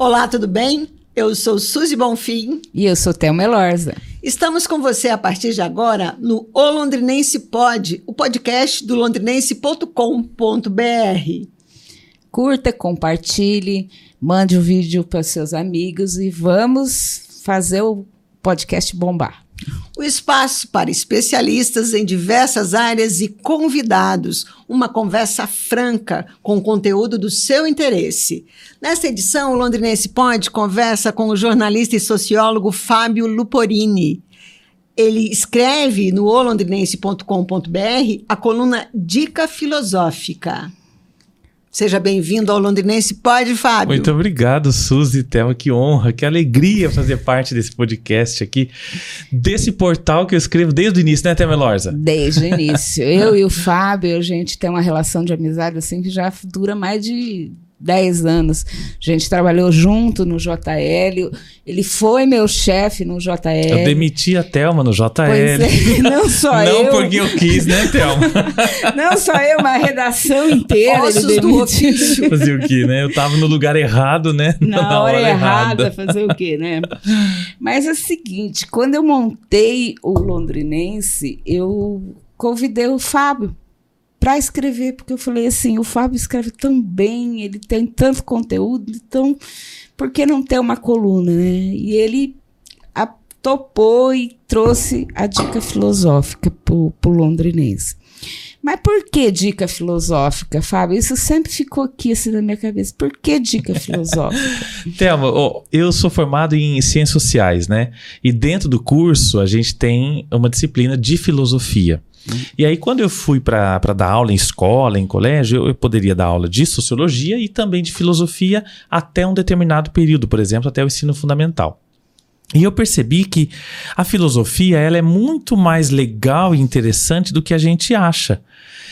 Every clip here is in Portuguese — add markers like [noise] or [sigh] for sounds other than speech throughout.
Olá, tudo bem? Eu sou Suzy Bonfim. E eu sou Thelma Elorza. Estamos com você a partir de agora no O Londrinense Pod, o podcast do londrinense.com.br. Curta, compartilhe, mande o um vídeo para seus amigos e vamos fazer o podcast bombar. O espaço para especialistas em diversas áreas e convidados. Uma conversa franca com conteúdo do seu interesse. Nesta edição, o Londrinense Pod conversa com o jornalista e sociólogo Fábio Luporini. Ele escreve no olondrinense.com.br a coluna Dica Filosófica. Seja bem-vindo ao Londrinense Pode, Fábio. Muito obrigado, Suzy Thelma. Que honra, que alegria fazer parte desse podcast aqui, desse portal que eu escrevo desde o início, né, Thelma Lorza? Desde o início. eu [laughs] e o Fábio, a gente tem uma relação de amizade assim que já dura mais de 10 anos. A gente trabalhou junto no JL. Ele foi meu chefe no JL. Eu demiti a Thelma no JL. Pois é, [laughs] não só não eu. Não porque eu quis, né, Thelma? [laughs] não só eu, uma redação inteira. Ossos ele do ofício. Fazer o quê, né? Eu tava no lugar errado, né? Na, Na hora, hora errada, errada, fazer o quê, né? Mas é o seguinte, quando eu montei o Londrinense, eu convidei o Fábio para escrever, porque eu falei assim, o Fábio escreve tão bem, ele tem tanto conteúdo, então por que não ter uma coluna, né? E ele a, topou e trouxe a dica filosófica para o londrinense. Mas por que dica filosófica, Fábio? Isso sempre ficou aqui assim na minha cabeça. Por que dica filosófica? [laughs] Thelma, eu sou formado em ciências sociais, né? E dentro do curso a gente tem uma disciplina de filosofia. E aí, quando eu fui para dar aula em escola, em colégio, eu, eu, poderia dar aula de sociologia e também de filosofia até um determinado período, por exemplo, até o ensino fundamental. E eu percebi que a filosofia ela é muito mais legal e interessante do que a gente acha.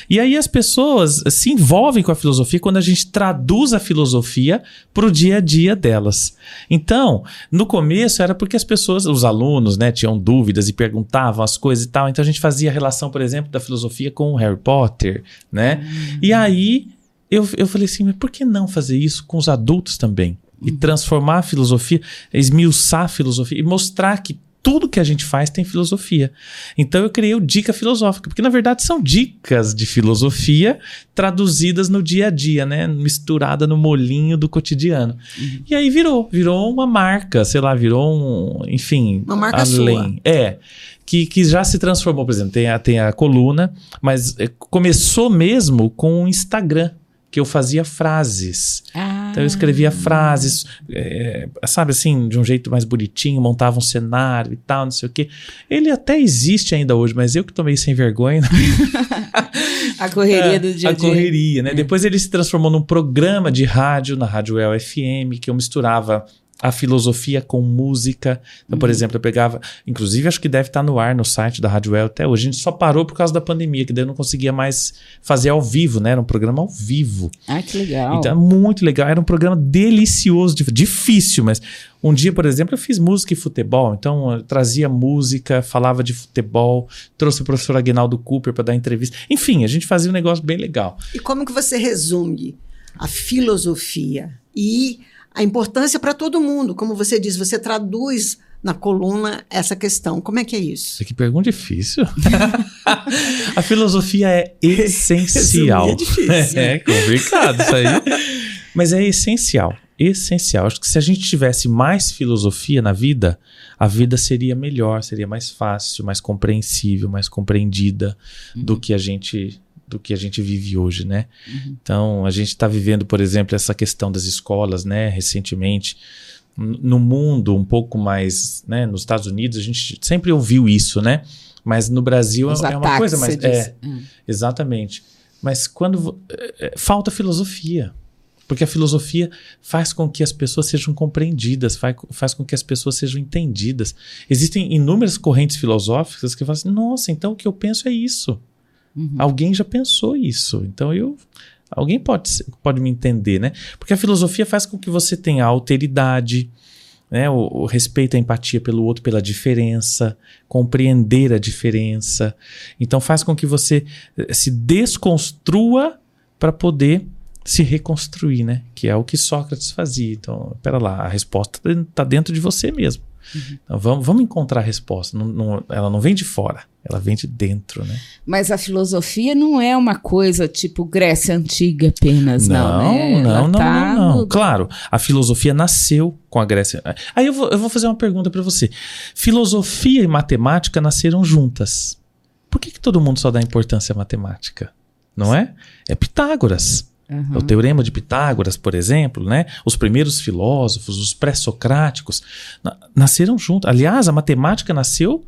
E aí as pessoas se envolvem com a filosofia quando a gente traduz a filosofia para o dia a dia delas. Então, no começo era porque as pessoas, os alunos, né, tinham dúvidas e perguntavam as coisas e tal. Então a gente fazia a relação, por exemplo, da filosofia com o Harry Potter, né? Uhum. E aí eu, eu falei assim, mas por que não fazer isso com os adultos também? E transformar a filosofia, esmiuçar a filosofia e mostrar que tudo que a gente faz tem filosofia. Então eu criei o Dica Filosófica, porque na verdade são dicas de filosofia traduzidas no dia a dia, né? Misturada no molinho do cotidiano. Uhum. E aí virou, virou uma marca, sei lá, virou um, enfim, uma marca além. Sua. É. Que, que já se transformou, por exemplo, tem a, tem a coluna, mas é, começou mesmo com o Instagram que eu fazia frases. Ah. Então eu escrevia frases, é, sabe assim, de um jeito mais bonitinho, montava um cenário e tal, não sei o quê. Ele até existe ainda hoje, mas eu que tomei sem vergonha. [laughs] a correria do dia a dia. A correria, né? É. Depois ele se transformou num programa de rádio, na Rádio El FM, que eu misturava a filosofia com música. Então, uhum. por exemplo, eu pegava, inclusive acho que deve estar no ar no site da Rádio El até hoje. A gente só parou por causa da pandemia, que daí eu não conseguia mais fazer ao vivo, né? Era um programa ao vivo. Ah, que legal. Então, muito legal. Era um programa delicioso, difícil, mas um dia, por exemplo, eu fiz música e futebol. Então, eu trazia música, falava de futebol, trouxe o professor Aguinaldo Cooper para dar entrevista. Enfim, a gente fazia um negócio bem legal. E como que você resume a filosofia e a importância para todo mundo. Como você diz, você traduz na coluna essa questão. Como é que é isso? Que pergunta difícil. [laughs] a filosofia é essencial. é difícil. [laughs] É complicado isso aí. Mas é essencial. Essencial. Acho que se a gente tivesse mais filosofia na vida, a vida seria melhor, seria mais fácil, mais compreensível, mais compreendida uhum. do que a gente do que a gente vive hoje, né? Uhum. Então, a gente está vivendo, por exemplo, essa questão das escolas, né? Recentemente, no mundo um pouco mais, né? Nos Estados Unidos, a gente sempre ouviu isso, né? Mas no Brasil Os é uma coisa mais... É, hum. exatamente. Mas quando... É, é, falta filosofia. Porque a filosofia faz com que as pessoas sejam compreendidas, faz, faz com que as pessoas sejam entendidas. Existem inúmeras correntes filosóficas que falam assim, nossa, então o que eu penso é isso. Uhum. Alguém já pensou isso. Então eu. Alguém pode, pode me entender, né? Porque a filosofia faz com que você tenha alteridade, né? O, o, respeito, a empatia pelo outro, pela diferença, compreender a diferença. Então faz com que você eh, se desconstrua para poder se reconstruir, né? Que é o que Sócrates fazia. Então, pera lá, a resposta está dentro de você mesmo. Uhum. Então, vamos, vamos encontrar a resposta. Não, não, ela não vem de fora, ela vem de dentro, né? Mas a filosofia não é uma coisa tipo Grécia Antiga apenas, não. Não, né? não, não, tá não, não, Claro, a filosofia nasceu com a Grécia. Aí eu vou, eu vou fazer uma pergunta para você. Filosofia e matemática nasceram juntas. Por que, que todo mundo só dá importância à matemática? Não é? É Pitágoras. Uhum. O teorema de Pitágoras, por exemplo, né? Os primeiros filósofos, os pré-socráticos, na nasceram juntos. Aliás, a matemática nasceu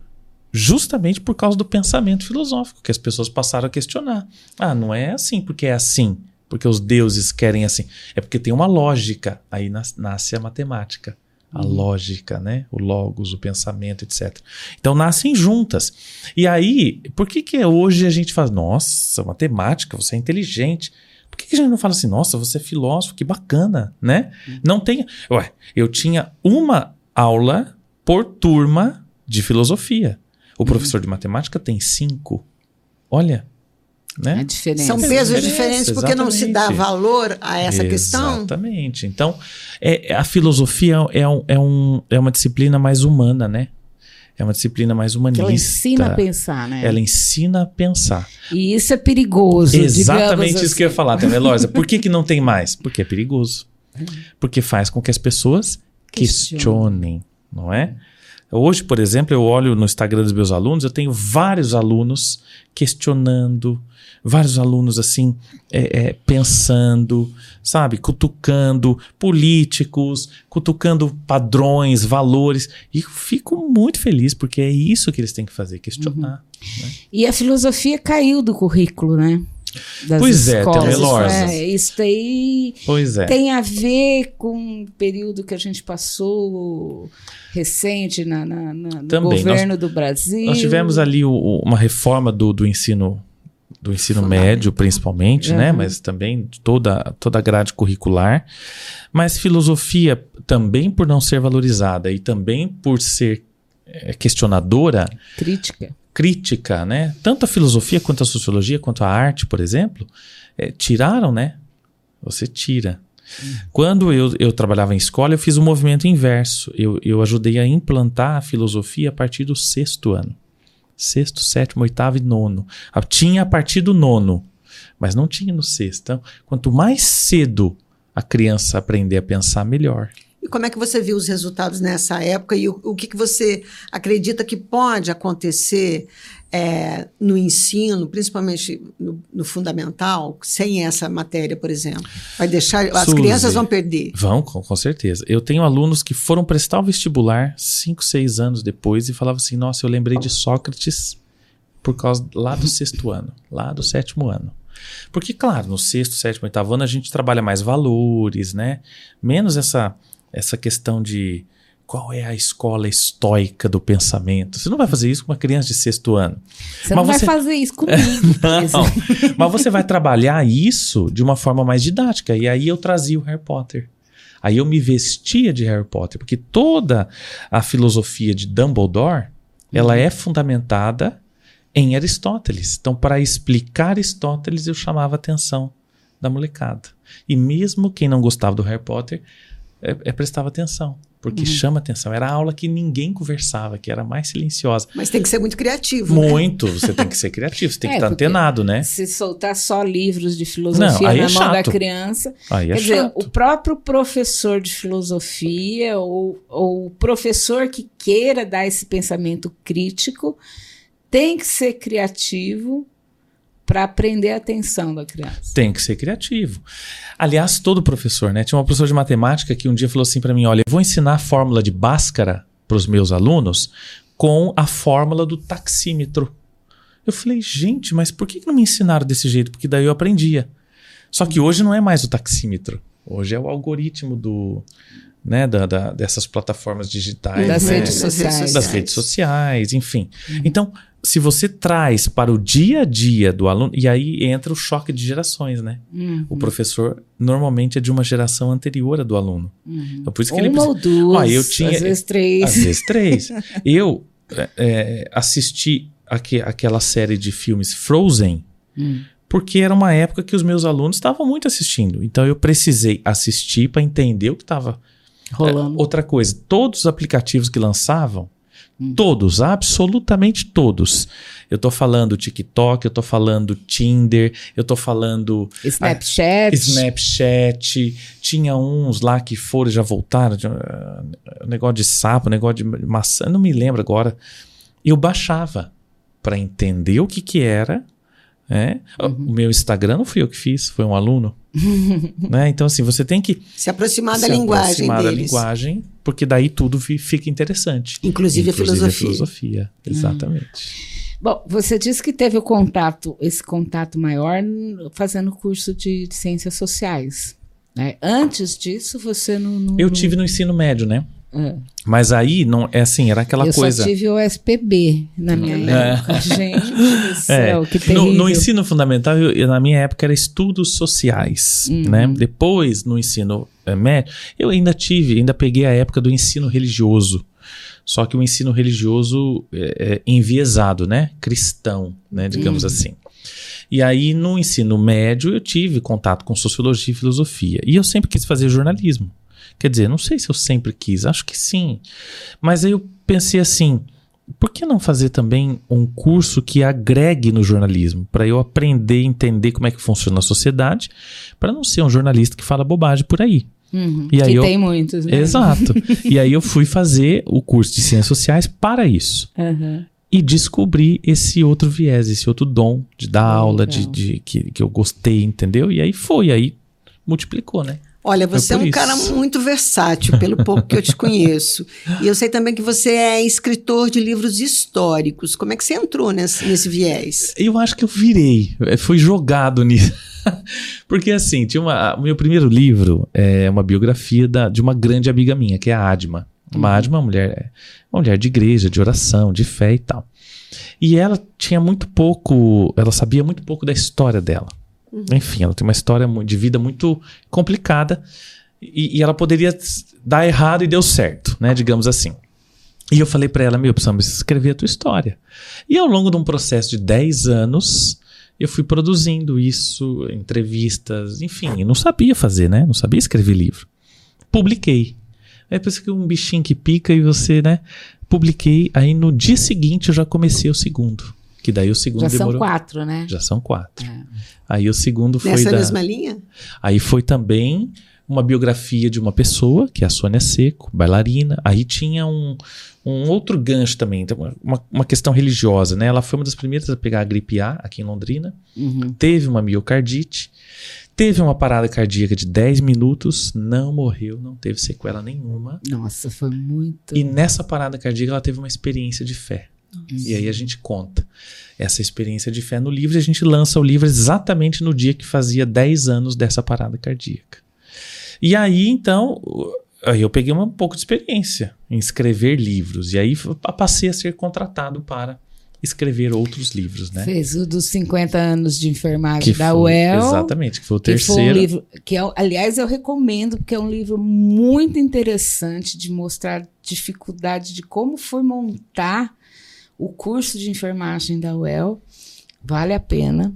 justamente por causa do pensamento filosófico, que as pessoas passaram a questionar. Ah, não é assim porque é assim, porque os deuses querem assim. É porque tem uma lógica. Aí nas nasce a matemática. A uhum. lógica, né? O logos, o pensamento, etc. Então nascem juntas. E aí, por que que hoje a gente faz, nossa, matemática, você é inteligente. Por que, que a gente não fala assim, nossa, você é filósofo, que bacana, né? Uhum. Não tem. Ué, eu tinha uma aula por turma de filosofia. O uhum. professor de matemática tem cinco. Olha, né? diferença. São pesos diferentes porque não se dá valor a essa exatamente. questão. Exatamente. Então, é, a filosofia é, um, é, um, é uma disciplina mais humana, né? É uma disciplina mais humanista. Ela ensina a pensar, né? Ela ensina a pensar. E isso é perigoso. Exatamente isso assim. que eu ia falar, Temelóisa. [laughs] Por que, que não tem mais? Porque é perigoso. Porque faz com que as pessoas questionem, não é? Hoje, por exemplo, eu olho no Instagram dos meus alunos, eu tenho vários alunos questionando, vários alunos assim, é, é, pensando, sabe, cutucando políticos, cutucando padrões, valores. E fico muito feliz, porque é isso que eles têm que fazer, questionar. Uhum. Né? E a filosofia caiu do currículo, né? Das pois é, escolas. é, é, isso aí pois é. tem a ver com o período que a gente passou recente na, na, na no Também. governo nós, do Brasil. Nós tivemos ali o, o, uma reforma do, do ensino do ensino médio, principalmente, né? uhum. né? Mas também toda, toda a grade curricular. Mas filosofia, também por não ser valorizada e também por ser é, questionadora. Crítica. Crítica, né? Tanto a filosofia quanto a sociologia, quanto a arte, por exemplo, é, tiraram, né? Você tira. Quando eu, eu trabalhava em escola, eu fiz o um movimento inverso. Eu, eu ajudei a implantar a filosofia a partir do sexto ano sexto, sétimo, oitavo e nono. Ah, tinha a partir do nono, mas não tinha no sexto. Então, quanto mais cedo a criança aprender a pensar, melhor. Como é que você viu os resultados nessa época e o, o que, que você acredita que pode acontecer é, no ensino, principalmente no, no, fundamental, sem essa matéria, por exemplo? Vai deixar. As Suzy, crianças vão perder. Vão, com, com, certeza. Eu tenho alunos que foram prestar o vestibular cinco, seis anos depois e falavam assim: nossa, eu lembrei de Sócrates por causa lá do sexto ano, lá do sétimo ano. Porque, claro, no sexto, sétimo, oitavo ano a gente trabalha mais valores, né? Menos essa, essa questão de qual é a escola estoica do pensamento. Você não vai fazer isso com uma criança de sexto ano. Você mas não você... vai fazer isso [laughs] comigo. não, mas você vai trabalhar isso de uma forma mais didática. E aí eu trazia o Harry Potter. Aí eu me vestia de Harry Potter, porque toda a filosofia de Dumbledore, ela é fundamentada em Aristóteles. Então, para explicar Aristóteles, eu chamava a atenção da molecada. E mesmo quem não gostava do Harry Potter, é, é prestava atenção porque uhum. chama atenção. Era a aula que ninguém conversava, que era mais silenciosa. Mas tem que ser muito criativo. Né? Muito, né? você tem que ser criativo, você tem [laughs] é, que estar antenado, né? Se soltar só livros de filosofia Não, na é mão chato. da criança. Aí é quer chato. dizer, o próprio professor de filosofia ou, ou o professor que queira dar esse pensamento crítico tem que ser criativo para aprender a atenção da criança. Tem que ser criativo. Aliás, todo professor, né? Tinha uma professora de matemática que um dia falou assim para mim: olha, eu vou ensinar a fórmula de Bhaskara para os meus alunos com a fórmula do taxímetro. Eu falei, gente, mas por que não me ensinaram desse jeito? Porque daí eu aprendia. Só que hoje não é mais o taxímetro. Hoje é o algoritmo do, né, da, da, dessas plataformas digitais. Das né? redes sociais. Das redes sociais, enfim. Uhum. Então, se você traz para o dia a dia do aluno, e aí entra o choque de gerações, né? Uhum. O professor normalmente é de uma geração anterior à do aluno. Uhum. Então, por isso que uma ele ou duas, eu tinha, às vezes três. Às vezes três. [laughs] eu é, é, assisti aqu aquela série de filmes Frozen, uhum. porque era uma época que os meus alunos estavam muito assistindo. Então eu precisei assistir para entender o que estava rolando. É, outra coisa, todos os aplicativos que lançavam, hum. todos, absolutamente todos. Eu tô falando TikTok, eu tô falando Tinder, eu tô falando Snapchat. A, Snapchat. Tinha uns lá que foram já voltaram, uh, negócio de sapo, negócio de maçã, não me lembro agora. Eu baixava para entender o que que era é? Uhum. O meu Instagram não fui eu que fiz, foi um aluno. [laughs] né? Então, assim, você tem que se aproximar da se linguagem. Aproximar deles. da linguagem, porque daí tudo fica interessante. Inclusive, Inclusive a filosofia. A filosofia, hum. exatamente. Bom, você disse que teve o contato, esse contato maior fazendo curso de, de ciências sociais. Né? Antes disso, você não, não. Eu tive no ensino médio, né? É. Mas aí não é assim, era aquela eu coisa. Eu tive o SPB na minha é. época. [laughs] Gente do céu, é. que terrível. No, no ensino fundamental, eu, na minha época, era estudos sociais. Uhum. Né? Depois, no ensino é, médio, eu ainda tive, ainda peguei a época do ensino religioso. Só que o ensino religioso é, é enviesado, né? Cristão, né? Digamos uhum. assim. E aí, no ensino médio, eu tive contato com sociologia e filosofia. E eu sempre quis fazer jornalismo. Quer dizer, não sei se eu sempre quis, acho que sim. Mas aí eu pensei assim: por que não fazer também um curso que agregue no jornalismo, para eu aprender, entender como é que funciona a sociedade, para não ser um jornalista que fala bobagem por aí. Uhum, e aí eu... tem muitos, né? Exato. e aí eu fui fazer o curso de ciências sociais para isso. Uhum. E descobri esse outro viés, esse outro dom de dar aula, de, de, que, que eu gostei, entendeu? E aí foi, aí multiplicou, né? Olha, você é, é um isso. cara muito versátil, pelo pouco que eu te conheço. E eu sei também que você é escritor de livros históricos. Como é que você entrou nesse, nesse viés? Eu acho que eu virei, é, fui jogado nisso. [laughs] Porque assim, tinha uma, o meu primeiro livro é uma biografia da, de uma grande amiga minha, que é a Adma. Uma uhum. Adma é uma mulher, uma mulher de igreja, de oração, de fé e tal. E ela tinha muito pouco, ela sabia muito pouco da história dela. Uhum. Enfim, ela tem uma história de vida muito complicada e, e, ela poderia dar errado e deu certo, né? Digamos assim. E eu falei para ela, meu, precisamos escrever a tua história. E ao longo de um processo de 10 anos, eu fui produzindo isso, entrevistas, enfim, não sabia fazer, né? Não sabia escrever livro. Publiquei. É por isso que um bichinho que pica e você, né? Publiquei. Aí no dia seguinte eu já comecei o segundo. Que daí o segundo Já demorou. são quatro, né? Já são quatro. É. Aí o segundo foi. Nessa da... mesma linha? Aí foi também uma biografia de uma pessoa, que é a Sônia Seco, bailarina. Aí tinha um, um outro gancho também, então, uma, uma questão religiosa, né? Ela foi uma das primeiras a pegar a gripe A aqui em Londrina. Uhum. Teve uma miocardite. Teve uma parada cardíaca de 10 minutos, não morreu, não teve sequela nenhuma. Nossa, foi muito. E nessa parada cardíaca ela teve uma experiência de fé. E aí a gente conta essa experiência de fé no livro e a gente lança o livro exatamente no dia que fazia 10 anos dessa parada cardíaca. E aí, então, aí eu peguei um pouco de experiência em escrever livros. E aí passei a ser contratado para escrever outros livros, né? Fez o dos 50 anos de enfermagem que da foi, UEL. Exatamente, que foi o terceiro. Que foi um livro que, é, aliás, eu recomendo, porque é um livro muito interessante de mostrar dificuldade de como foi montar o curso de enfermagem da UEL, vale a pena.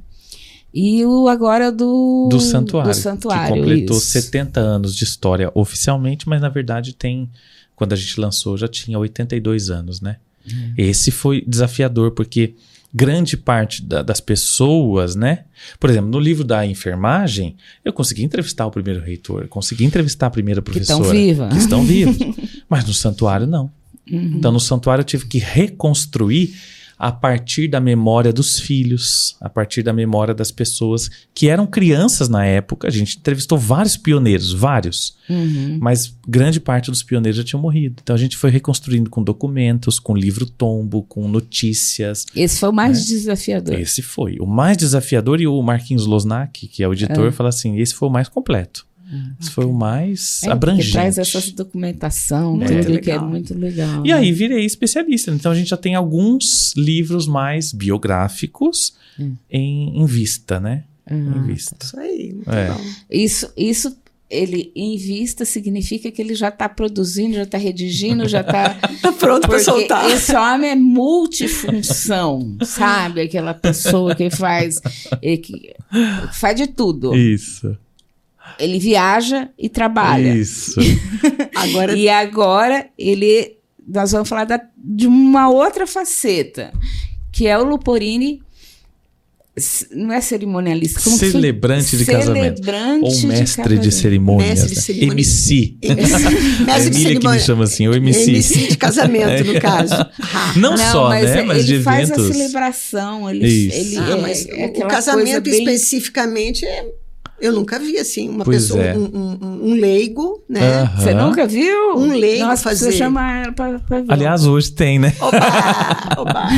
E o agora do, do santuário, do santuário que completou isso. 70 anos de história oficialmente, mas na verdade tem, quando a gente lançou, já tinha 82 anos, né? Hum. Esse foi desafiador, porque grande parte da, das pessoas, né? Por exemplo, no livro da enfermagem, eu consegui entrevistar o primeiro reitor, consegui entrevistar a primeira professora. Que estão vivas. Que estão vivos. [laughs] mas no santuário, não. Uhum. Então, no santuário, eu tive que reconstruir a partir da memória dos filhos, a partir da memória das pessoas que eram crianças na época. A gente entrevistou vários pioneiros, vários, uhum. mas grande parte dos pioneiros já tinham morrido. Então a gente foi reconstruindo com documentos, com livro tombo, com notícias. Esse foi o mais né? desafiador. Esse foi. O mais desafiador e o Marquinhos Losnak, que é o editor, é. fala assim: esse foi o mais completo. Isso foi o mais é, abrangente. traz essa documentação, é, tudo, que é muito legal. E né? aí virei especialista. Então a gente já tem alguns livros mais biográficos hum. em, em, vista, né? Hum. Em vista. Isso aí, muito é. bom. Isso, isso ele invista significa que ele já está produzindo, já está redigindo, já está. [laughs] Tá pronto para soltar. Esse homem é multifunção, sabe? Aquela pessoa que faz. Que faz de tudo. Isso. Ele viaja e trabalha. Isso. [laughs] Agora, E agora ele. Nós vamos falar da- de uma outra faceta, que é o Luporini. Não é cerimonialista, como Celebrante de casamento. Celebrante Ou mestre de casamento. cerimônias. Mestre de né? cerimônia. MC. MC, [laughs] mestre de Emília que me cerimônia. chama assim, o MC. MC de casamento, no [laughs] caso. Ah, Não, só, mas né? é- Mas de ele faz a eventos. celebração, ele, Isso. ele ah, é, mas é o casamento especificamente, é- eu nunca vi assim, uma Pois pessoa, é. um, um- um leigo, né? Você nunca viu? Um leigo Nossa, fazer. Você chama ela pra, pra ver. Aliás, hoje tem, né? Oba! [laughs] Oba!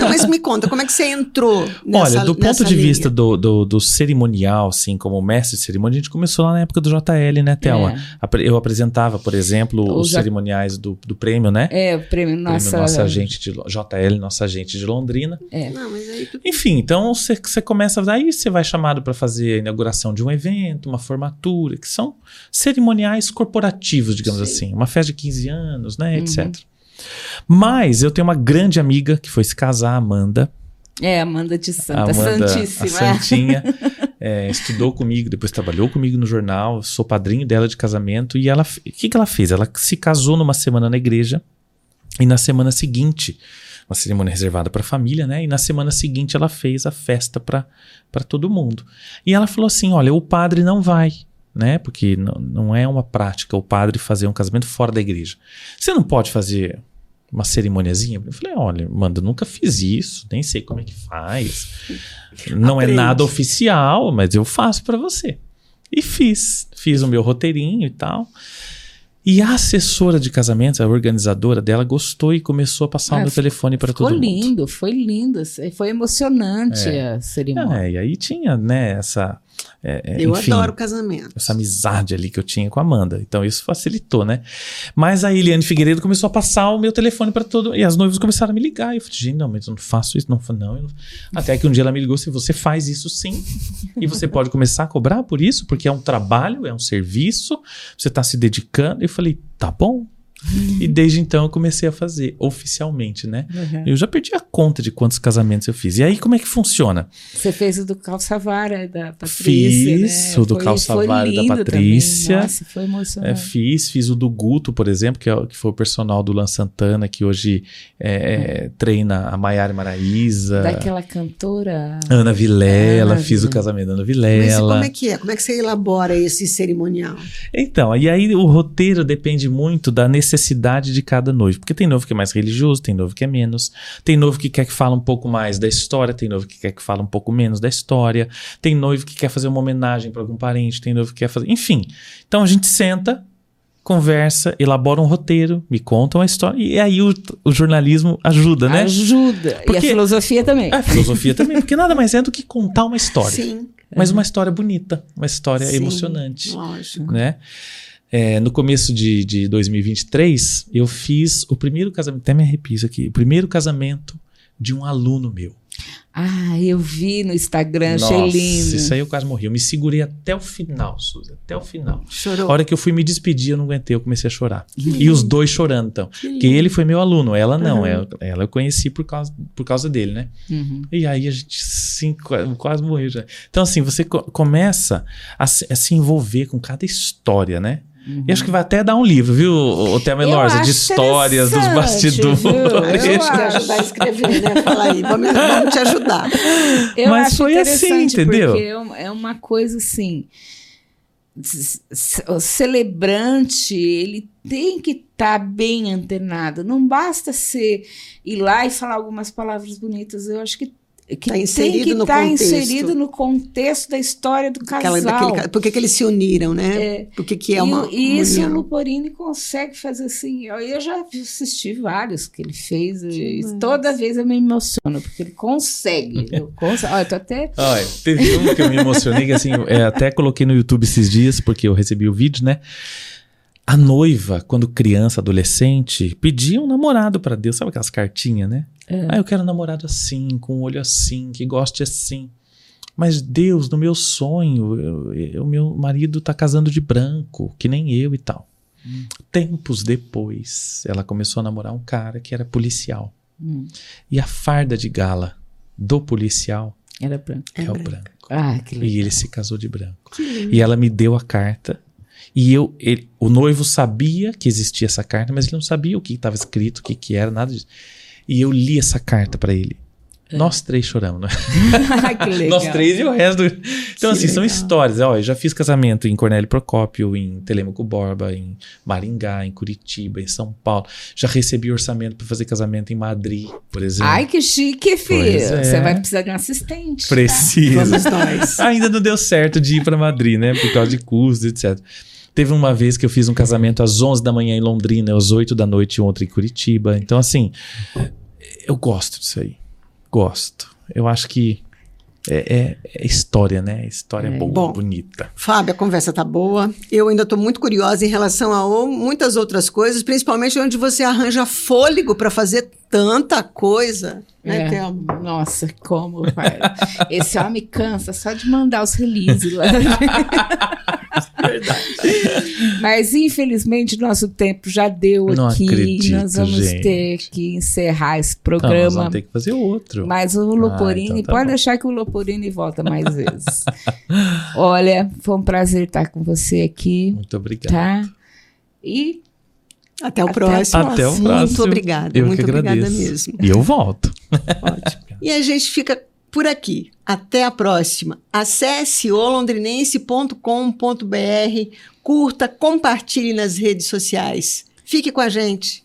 Não, mas me conta, como é que você entrou nessa Olha, do ponto de linha? vista do, do, do cerimonial, assim, como mestre de cerimônia, a gente começou lá na época do JL, né, Thelma? É. Eu apresentava, por exemplo, O os J- cerimoniais do, do prêmio, né? É, o prêmio Prêmio Nossa. nossa agente de JL, nossa agente de Londrina. Não, mas aí tu... Enfim, então você começa, daí você vai chamado para fazer a inauguração de um evento, uma formatura, que são cerimoniais corporativos, digamos assim, uma festa de 15 anos, né, Uhum. etc. Mas eu tenho uma grande amiga que foi se casar, Amanda. É, Amanda de Santa, Amanda, Santíssima. Santinha, é, estudou comigo, depois trabalhou comigo no jornal, sou padrinho dela de casamento e ela, o que, que ela fez? Ela se casou numa semana na igreja e na semana seguinte, uma cerimônia reservada para a família, né? E na semana seguinte ela fez a festa para todo mundo. E ela falou assim: olha, o padre não vai. Né? Porque não, não é uma prática o padre fazer um casamento fora da igreja. Você não pode fazer uma cerimoniazinha? Eu falei, olha, manda, nunca fiz isso, nem sei como é que faz. Não Aprende. é nada oficial, mas eu faço para você. E fiz. Fiz o meu roteirinho e tal. E a assessora de casamentos, a organizadora dela, gostou e começou a passar Ah, o meu telefone para Ficou todo mundo. lindo, foi lindo. Foi emocionante a cerimônia. É, e aí tinha, né, essa. É, é, Eu enfim, adoro casamento. essa amizade ali que eu tinha com a Amanda. Então isso facilitou, né? Mas a Eliane Figueiredo começou a passar o meu telefone para todo. E as noivas começaram a me ligar. E eu falei, gente, não, mas eu não faço isso. Não, não, não. Até que um dia ela me ligou assim: você faz isso sim. e você pode começar a cobrar por isso, porque é um trabalho, é um serviço, você está se dedicando. Eu falei, tá bom. E desde então eu comecei a fazer oficialmente, né? Uhum. Eu já perdi a conta de quantos casamentos eu fiz. E aí, como é que funciona? Você fez o do Calçavara da Patrícia. Fiz né? o do Foi- Calçavara foi da Patrícia. Também. Nossa, foi É, emocionante. fiz, fiz o do Guto, por exemplo, que, é, que foi o personal do Lan Santana, que hoje é, é, treina a Maiara Maraíza, Daquela cantora. Ana Vilela, Ana fiz o casamento da Ana Mas Vilela. como é que é? Como é que você elabora esse cerimonial? Então, e aí o roteiro depende muito da necessidade de cada noivo. Porque tem noivo que é mais religioso, tem noivo que é menos. Tem noivo que quer que fale um pouco mais da história, tem noivo que quer que fale um pouco menos da história. Tem noivo que quer fazer uma homenagem para algum parente, tem noivo que quer fazer. Enfim. Então a gente senta, conversa, elabora um roteiro, me conta uma história. E aí o, o jornalismo ajuda, né? Ajuda. E a Porque- filosofia também. A filosofia também, porque nada mais é do que contar uma história. Sim, Mas uma história bonita, uma história Sim. emocionante lógico. né? É, no começo de, de 2023, eu fiz o primeiro casamento, até me arrepio isso aqui, o primeiro casamento de um aluno meu. Ah, eu vi no Instagram, achei Nossa, isso aí eu quase morri. Eu me segurei até o final, Suzy, até o final. A Chorou. hora que eu fui me despedir, eu não aguentei, eu comecei a chorar. E os dois chorando, então. Porque ele foi meu aluno, ela não. Uhum. Ela, ela eu conheci por causa, por causa dele, né? Uhum. E aí a gente sim, qua- quase morreu já. Então, assim, você co- começa a se, a se envolver com cada história, né? E acho que vai até dar um livro, viu, o Thelma Eu Elorza, de histórias dos bastidores. viu? Eu eu acho. ajudar a escrever, né? Fala aí, vamos, vamos te ajudar. Eu Mas acho foi assim, entendeu? Porque é é uma coisa assim. O celebrante, ele tem que estar bem antenado. Não basta ser ir lá e falar algumas palavras bonitas. Eu acho que, que Tá tem que estar contexto. inserido no contexto da história do casal. Aquela, daquele por que, que eles se uniram, né? Por que, que é E uma, e, isso o? Luporini consegue fazer assim. Eu, eu já assisti vários que ele fez e toda vez eu me emociono, porque ele consegue. Eu, [laughs] cons Olha, eu tô até. Olha, teve um que eu me emocionei, que assim, é, até coloquei no YouTube esses dias, porque eu recebi o vídeo, né? A noiva, quando criança, adolescente, pedia um namorado pra Deus, sabe aquelas cartinhas, né? Ah, eu quero um namorado assim, com um olho assim, que goste assim. Mas Deus, no meu sonho, o meu marido tá casando de branco, que nem eu e tal. Hum. Tempos depois, ela começou a namorar um cara que era policial. Hum. E a farda de gala do policial era branco. É, é o branco. Ah, que legal. E ele se casou de branco. E ela me deu a carta. E eu, ele, o noivo sabia que existia essa carta, mas ele não sabia o que estava escrito, o que, que era, nada disso. E eu li essa carta para ele. É. Nós três choramos, né? [laughs] que legal. Nós três e o resto. Então, que assim, legal. são histórias. Ó, eu já fiz casamento em Cornélio Procópio, em Telemaco Borba, em Maringá, em Curitiba, em São Paulo. Já recebi orçamento para fazer casamento em Madrid, por exemplo. Ai, que chique, filho. É. Você vai precisar de um assistente. Precisa. Tá? [laughs] Ainda não deu certo de ir para Madrid, né? Por causa de custos, etc. Teve uma vez que eu fiz um casamento às 11 da manhã em Londrina, às 8 da noite outro em Curitiba. Então, assim, eu gosto disso aí. Gosto. Eu acho que é, é, é história, né? História é. boa, Bom, bonita. Fábio, a conversa tá boa. Eu ainda estou muito curiosa em relação a muitas outras coisas, principalmente onde você arranja fôlego para fazer tanta coisa. Né, é. Nossa, como, pai. Esse homem cansa só de mandar os releases lá. [laughs] Verdade. Mas infelizmente nosso tempo já deu Não aqui. Acredito, Nós vamos gente. ter que encerrar esse programa. Não, nós vamos ter que fazer outro. Mas o Loporini, ah, então tá pode bom. deixar que o Loporini volta mais vezes. Olha, foi um prazer estar com você aqui. Muito obrigado. Tá? E até o próximo. Até o próximo. Muito obrigada. Eu muito obrigada agradeço. mesmo. E eu volto. Ótimo. E a gente fica por aqui. Até a próxima. Acesse olondrinense.com.br, curta, compartilhe nas redes sociais. Fique com a gente.